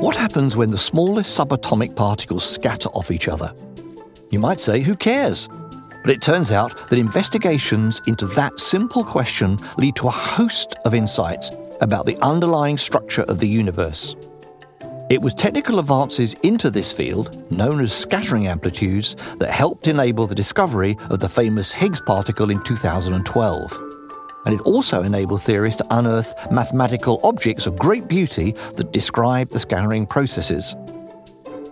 What happens when the smallest subatomic particles scatter off each other? You might say, who cares? But it turns out that investigations into that simple question lead to a host of insights about the underlying structure of the universe. It was technical advances into this field, known as scattering amplitudes, that helped enable the discovery of the famous Higgs particle in 2012. And it also enabled theorists to unearth mathematical objects of great beauty that describe the scattering processes.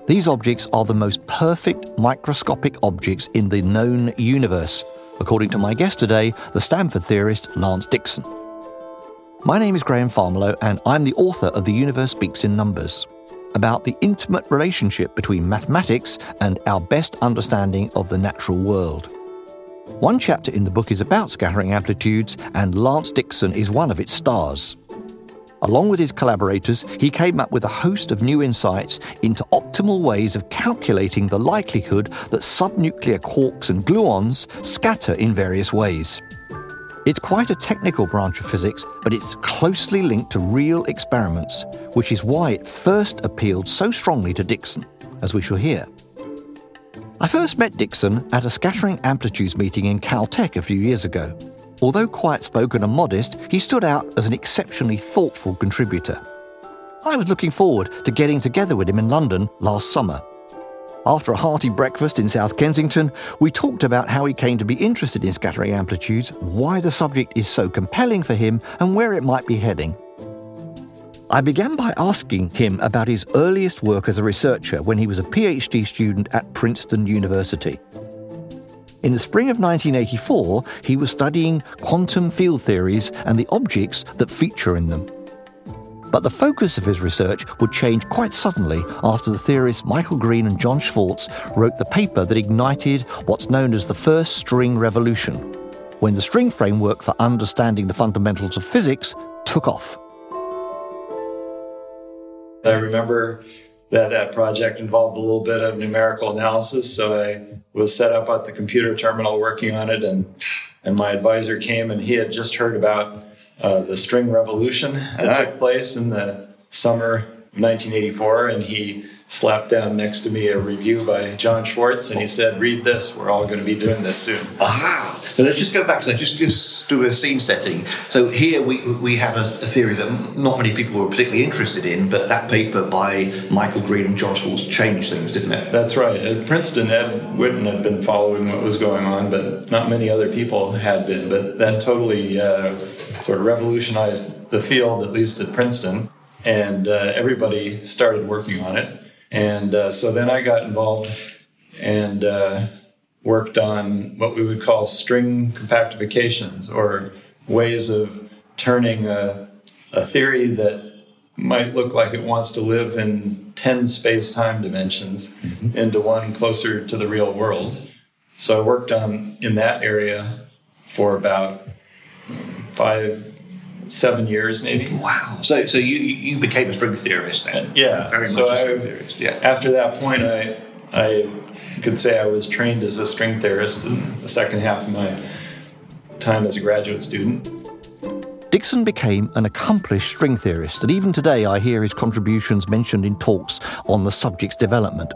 These objects are the most perfect microscopic objects in the known universe, according to my guest today, the Stanford theorist Lance Dixon. My name is Graham Farmelo, and I'm the author of The Universe Speaks in Numbers, about the intimate relationship between mathematics and our best understanding of the natural world. One chapter in the book is about scattering amplitudes, and Lance Dixon is one of its stars. Along with his collaborators, he came up with a host of new insights into optimal ways of calculating the likelihood that subnuclear quarks and gluons scatter in various ways. It's quite a technical branch of physics, but it's closely linked to real experiments, which is why it first appealed so strongly to Dixon, as we shall hear. I first met Dixon at a scattering amplitudes meeting in Caltech a few years ago. Although quiet spoken and modest, he stood out as an exceptionally thoughtful contributor. I was looking forward to getting together with him in London last summer. After a hearty breakfast in South Kensington, we talked about how he came to be interested in scattering amplitudes, why the subject is so compelling for him, and where it might be heading. I began by asking him about his earliest work as a researcher when he was a PhD student at Princeton University. In the spring of 1984, he was studying quantum field theories and the objects that feature in them. But the focus of his research would change quite suddenly after the theorists Michael Green and John Schwarz wrote the paper that ignited what's known as the first string revolution, when the string framework for understanding the fundamentals of physics took off. I remember that that project involved a little bit of numerical analysis. So I was set up at the computer terminal working on it, and and my advisor came and he had just heard about uh, the string revolution that took place in the summer of 1984, and he slapped down next to me a review by John Schwarz, and he said, "Read this. We're all going to be doing this soon." Aha! So let's just go back to that. Just just do a scene setting. So here we we have a, a, theory that not many people were particularly interested in, but that paper by Michael Green and John Schwarz changed things, didn't it? That's right. At Princeton, Ed Witten had been following what was going on, but not many other people had been. But that totally uh, sort of revolutionized the field, at least at Princeton, and uh, everybody started working on it. And uh, so then I got involved and uh, worked on what we would call string compactifications or ways of turning a, a theory that might look like it wants to live in 10 space time dimensions mm-hmm. into one closer to the real world. So I worked on in that area for about five, seven years maybe. Wow. So so you you became a string theorist then? Yeah. Very so much a string I, theorist. Yeah. After that point I I could say I was trained as a string theorist in the second half of my time as a graduate student. Dixon became an accomplished string theorist, and even today I hear his contributions mentioned in talks on the subject's development.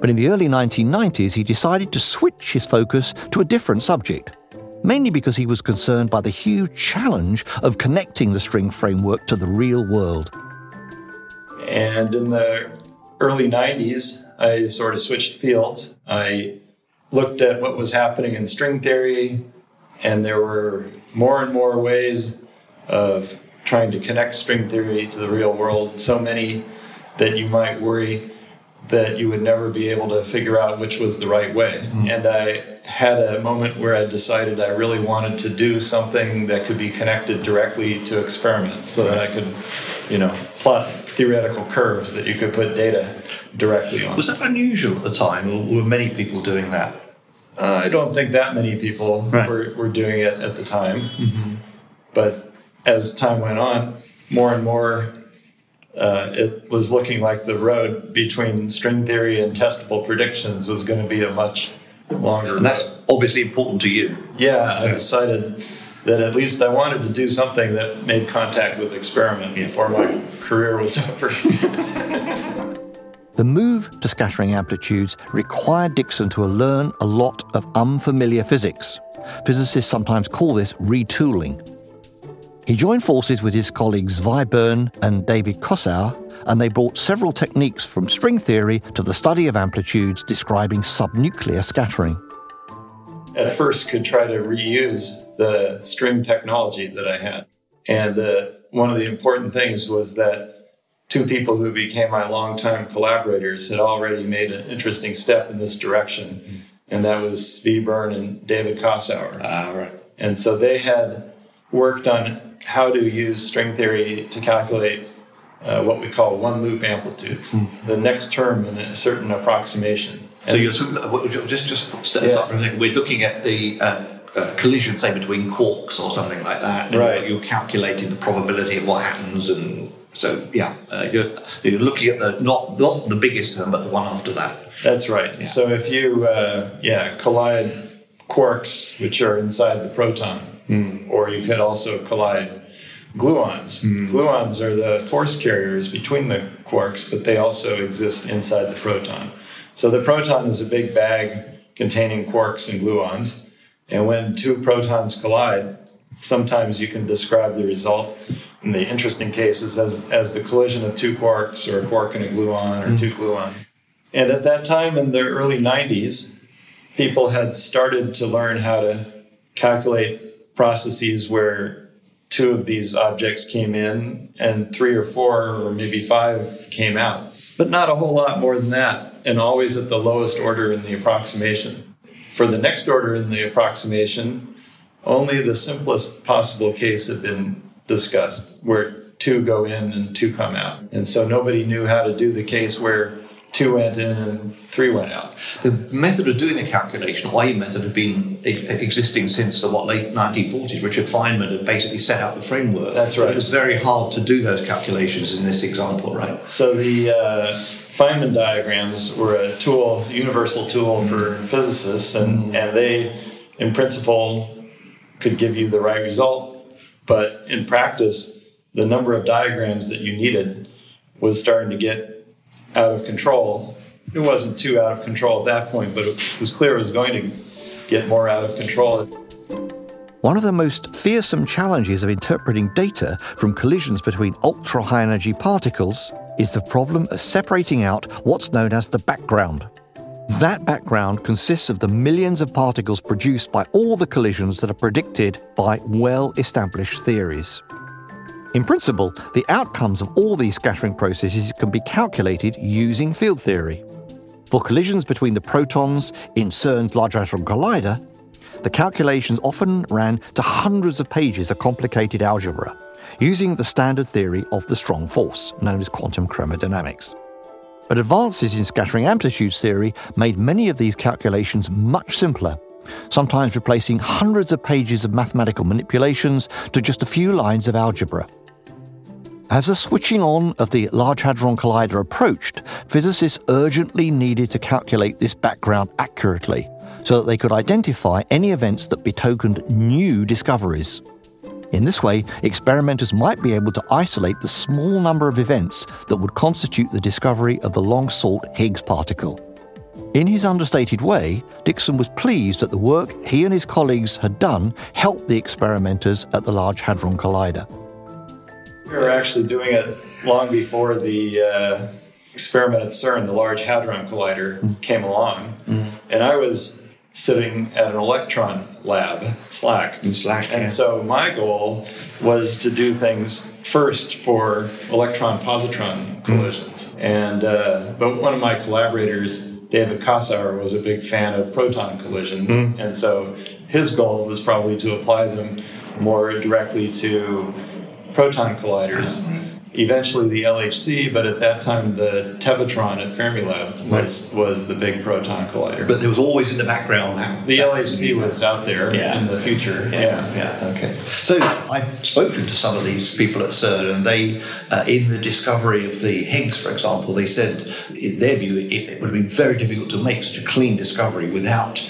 But in the early 1990s, he decided to switch his focus to a different subject, mainly because he was concerned by the huge challenge of connecting the string framework to the real world. And in the early 90s, I sort of switched fields. I looked at what was happening in string theory, and there were more and more ways of trying to connect string theory to the real world. So many that you might worry that you would never be able to figure out which was the right way. Mm. And I had a moment where I decided I really wanted to do something that could be connected directly to experiments so that I could, you know, plot theoretical curves that you could put data directly on. Was that unusual at the time, or were many people doing that? Uh, I don't think that many people right. were, were doing it at the time. Mm-hmm. But as time went on, more and more uh, it was looking like the road between string theory and testable predictions was going to be a much longer. And that's obviously important to you. Yeah, I decided that at least I wanted to do something that made contact with experiment before my career was over. the move to scattering amplitudes required Dixon to learn a lot of unfamiliar physics. Physicists sometimes call this retooling. He joined forces with his colleagues Zvi Bern and David Kosower, and they brought several techniques from string theory to the study of amplitudes describing subnuclear scattering. At first, could try to reuse the string technology that I had. And uh, one of the important things was that two people who became my longtime collaborators had already made an interesting step in this direction. And that was Zvi Bern and David Kosower. Ah, right. And so they had worked on how to use string theory to calculate uh, what we call one loop amplitudes, mm. the next term in a certain approximation. So you're just just step yeah. up for a second. We're looking at the uh, uh, collision, say between quarks or something like that. right. You're calculating the probability of what happens, and so yeah, uh, you're, you're looking at the not not the biggest term, but the one after that. That's right. Yeah. So if you uh, yeah collide quarks, which are inside the proton, mm. or you could also collide gluons. Mm. Gluons are the force carriers between the quarks, but they also exist inside the proton. So the proton is a big bag containing quarks and gluons. And when two protons collide, sometimes you can describe the result in the interesting cases as, as the collision of two quarks or a quark and a gluon or mm. two gluons. And at that time in the early 90s, people had started to learn how to calculate processes where two of these objects came in and three or four or maybe five came out. But not a whole lot more than that, and always at the lowest order in the approximation. For the next order in the approximation, only the simplest possible case had been discussed, where two go in and two come out. And so nobody knew how to do the case where two went in and three went out. The method of doing the calculation, IE method, had been existing since the what late 1940s. Richard Feynman had basically set out the framework. That's right. It was very hard to do those calculations in this example, right? So the uh, Feynman diagrams were a tool, universal tool for physicists, and, mm. and they, in principle, could give you the right result. But in practice, the number of diagrams that you needed was starting to get out of control. It wasn't too out of control at that point, but it was clear it was going to get more out of control. One of the most fearsome challenges of interpreting data from collisions between ultra high energy particles is the problem of separating out what's known as the background. That background consists of the millions of particles produced by all the collisions that are predicted by well established theories. In principle, the outcomes of all these scattering processes can be calculated using field theory. For collisions between the protons in CERN's Large Hadron Collider, the calculations often ran to hundreds of pages of complicated algebra, using the standard theory of the strong force, known as quantum chromodynamics. But advances in scattering amplitudes theory made many of these calculations much simpler, sometimes replacing hundreds of pages of mathematical manipulations to just a few lines of algebra. As the switching on of the Large Hadron Collider approached, physicists urgently needed to calculate this background accurately so that they could identify any events that betokened new discoveries. In this way, experimenters might be able to isolate the small number of events that would constitute the discovery of the long sought Higgs particle. In his understated way, Dixon was pleased that the work he and his colleagues had done helped the experimenters at the Large Hadron Collider. We were actually doing it long before the uh, experiment at CERN, the Large Hadron Collider, mm. came along. Mm. And I was sitting at an electron lab, SLAC. In. And yeah. so my goal was to do things first for electron positron collisions. Mm. And uh, but one of my collaborators, David Kosower, was a big fan of proton collisions, mm. and so his goal was probably to apply them more directly to proton colliders. Eventually the LHC, but at that time the Tevatron at Fermilab was was the big proton collider. But there was always in the background that the LHC was out there yeah. in the future. Yeah. yeah, yeah, okay. So I've spoken to some of these people at CERN, and they, uh, in the discovery of the Higgs, for example, they said in their view it, it would have been very difficult to make such a clean discovery without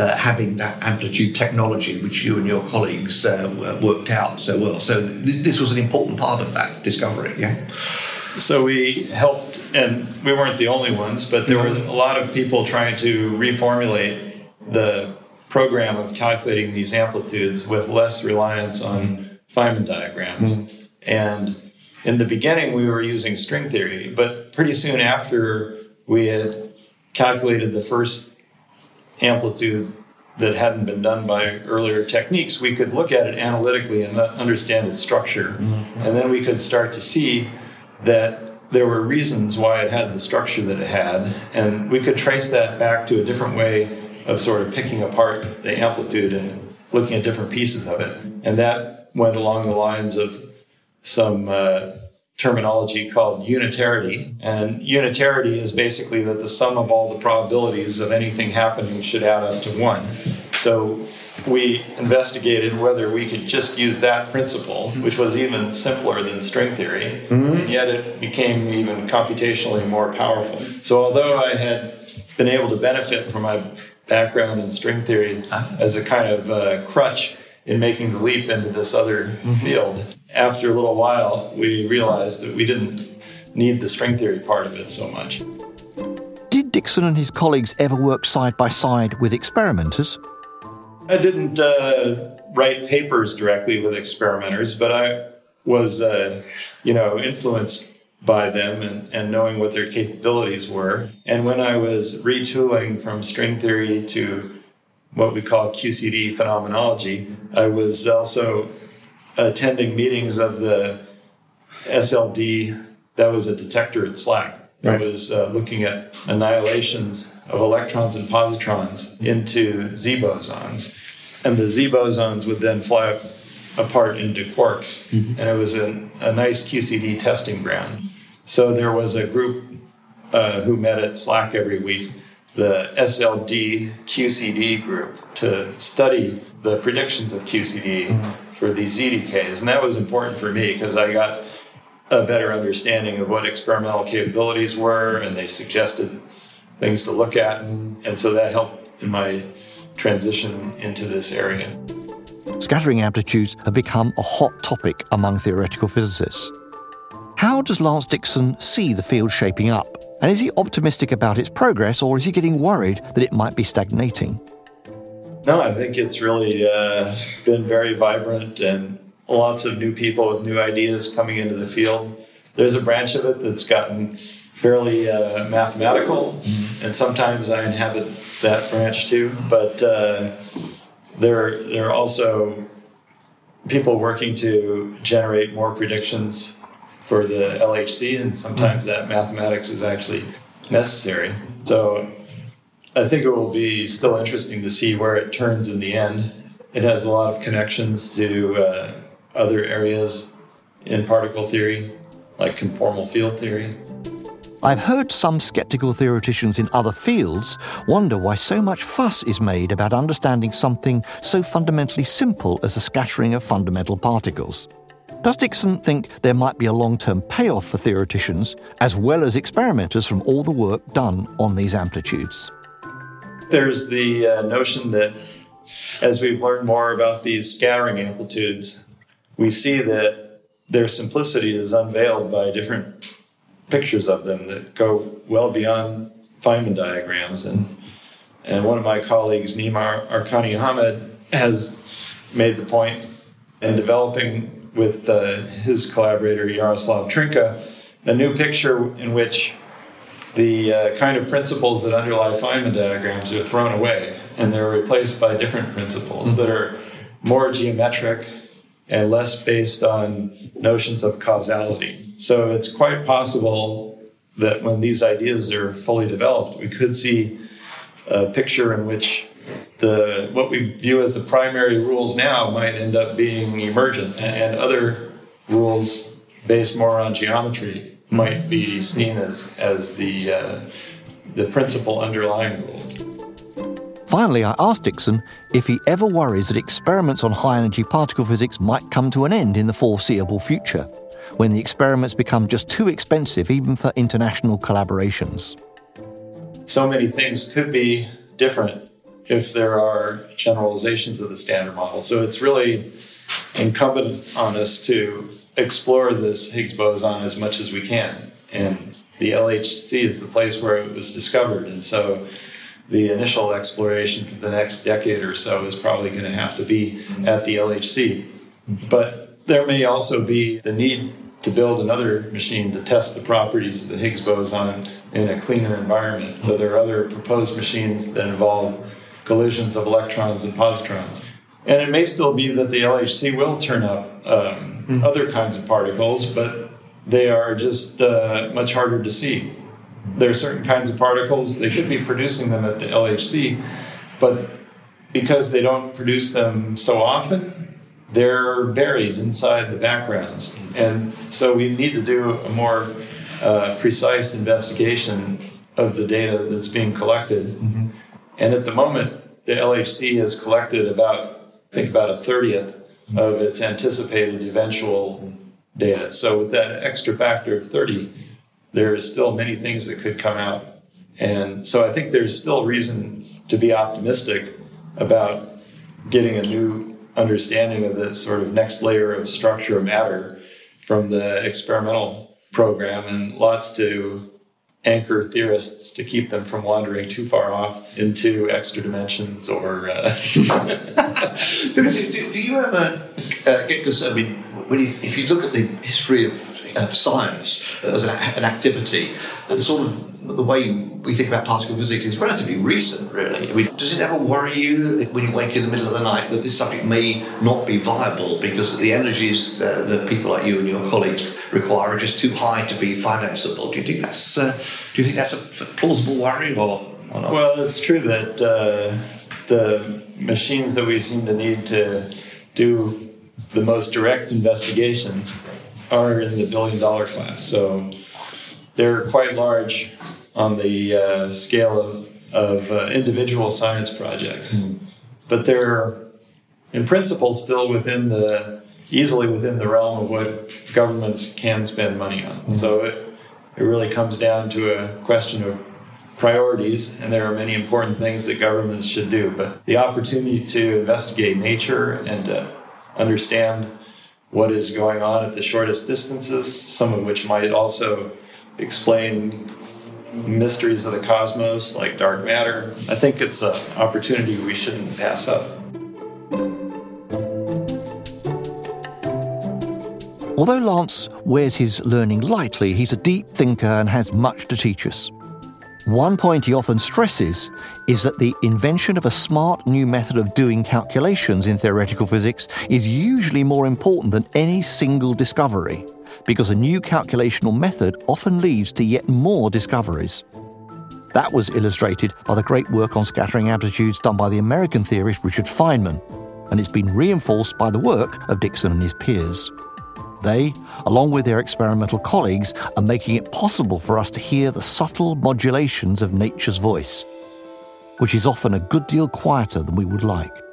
uh, having that amplitude technology, which you and your colleagues uh, worked out so well. So this, this was an important part of that discovery, yeah? So we helped, and we weren't the only ones, but there were a lot of people trying to reformulate the program of calculating these amplitudes with less reliance on Feynman diagrams. Mm. And in the beginning, we were using string theory, but pretty soon after we had calculated the first amplitude that hadn't been done by earlier techniques, we could look at it analytically and understand its structure. Mm-hmm. And then we could start to see that there were reasons why it had the structure that it had. And we could trace that back to a different way of sort of picking apart the amplitude and looking at different pieces of it. And that went along the lines of some uh, terminology called unitarity. And unitarity is basically that the sum of all the probabilities of anything happening should add up to one. So we investigated whether we could just use that principle, which was even simpler than string theory, mm-hmm. and yet it became even computationally more powerful. So although I had been able to benefit from my background in string theory ah. as a kind of uh, crutch in making the leap into this other mm-hmm. field, after a little while, we realized that we didn't need the string theory part of it so much. Did Dixon and his colleagues ever work side by side with experimenters? I didn't uh, write papers directly with experimenters, but I was, uh, you know, influenced by them and, and knowing what their capabilities were. And when I was retooling from string theory to what we call QCD phenomenology, I was also attending meetings of the SLD, that was a detector at SLAC. That right. was uh, looking at annihilations of electrons and positrons into Z bosons. And the Z bosons would then fly apart into quarks. Mm-hmm. And it was a, a, nice QCD testing ground. So there was a group uh, who met at SLAC every week, the SLD QCD group, to study the predictions of QCD. Mm-hmm for these Z decays. And that was important for me because I got a better understanding of what experimental capabilities were, and they suggested things to look at. And so that helped in my transition into this area. Scattering amplitudes have become a hot topic among theoretical physicists. How does Lance Dixon see the field shaping up? And is he optimistic about its progress, or is he getting worried that it might be stagnating? No, I think it's really uh, been very vibrant and lots of new people with new ideas coming into the field. There's a branch of it that's gotten fairly uh, mathematical, mm-hmm. and sometimes I inhabit that branch too. But uh, there, there are also people working to generate more predictions for the LHC, and sometimes mm-hmm. that mathematics is actually necessary. So I think it will be still interesting to see where it turns in the end. It has a lot of connections to uh, other areas in particle theory, like conformal field theory. I've heard some skeptical theoreticians in other fields wonder why so much fuss is made about understanding something so fundamentally simple as the scattering of fundamental particles. Does Dixon think there might be a long term payoff for theoreticians as well as experimenters from all the work done on these amplitudes? There's the uh, notion that as we've learned more about these scattering amplitudes, we see that their simplicity is unveiled by different pictures of them that go well beyond Feynman diagrams. And, and one of my colleagues, Nima Arkani-Hamed, has made the point in developing with uh, his collaborator Jaroslav Trnka a new picture in which the uh, kind of principles that underlie Feynman diagrams are thrown away and they're replaced by different principles that are more geometric and less based on notions of causality. So it's quite possible that when these ideas are fully developed, we could see a picture in which the what we view as the primary rules now might end up being emergent and other rules based more on geometry might be seen as, as the, uh, the principal underlying rules. Finally, I asked Dixon if he ever worries that experiments on high energy particle physics might come to an end in the foreseeable future, when the experiments become just too expensive even for international collaborations. So many things could be different if there are generalizations of the standard model. So it's really incumbent on us to explore this Higgs boson as much as we can. And the LHC is the place where it was discovered. And so the initial exploration for the next decade or so is probably going to have to be at the LHC. But there may also be the need to build another machine to test the properties of the Higgs boson in a cleaner environment. So there are other proposed machines that involve collisions of electrons and positrons. And it may still be that the LHC will turn up um, mm. other kinds of particles, but they are just uh, much harder to see. There are certain kinds of particles, they could be producing them at the LHC, but because they don't produce them so often, they're buried inside the backgrounds. And so we need to do a more uh, precise investigation of the data that's being collected. Mm-hmm. And at the moment, the LHC has collected about, I think, about a 30th of its anticipated eventual data. So with that extra factor of 30, there is still many things that could come out. And so I think there's still reason to be optimistic about getting a new understanding of the sort of next layer of structure of matter from the experimental program and lots to anchor theorists to keep them from wandering too far off into extra dimensions or. Uh... do, do, do, you ever uh, get because I mean when you, if you look at the history of, of science as an, an activity, the sort of the way we think about particle physics is relatively recent, really. I mean, does it ever worry you when you wake in the middle of the night that this subject may not be viable because the energies uh, that people like you and your colleagues require are just too high to be financeable? Do you think that's uh, do you think that's a plausible worry or, or not? Well, it's true that uh, the machines that we seem to need to do the most direct investigations are in the billion dollar class. So they're quite large on the uh, scale of, of uh, individual science projects. Mm. But they're, in principle, still within the easily within the realm of what governments can spend money on. Mm. So it, it really comes down to a question of priorities, and there are many important things that governments should do. But the opportunity to investigate nature and uh, understand what is going on at the shortest distances, some of which might also explain mysteries of the cosmos like dark matter. I think it's an opportunity we shouldn't pass up. Although Lance wears his learning lightly, he's a deep thinker and has much to teach us. One point he often stresses is that the invention of a smart new method of doing calculations in theoretical physics is usually more important than any single discovery, because a new calculational method often leads to yet more discoveries. That was illustrated by the great work on scattering amplitudes done by the American theorist Richard Feynman, and it's been reinforced by the work of Dixon and his peers. They, along with their experimental colleagues, are making it possible for us to hear the subtle modulations of nature's voice, which is often a good deal quieter than we would like.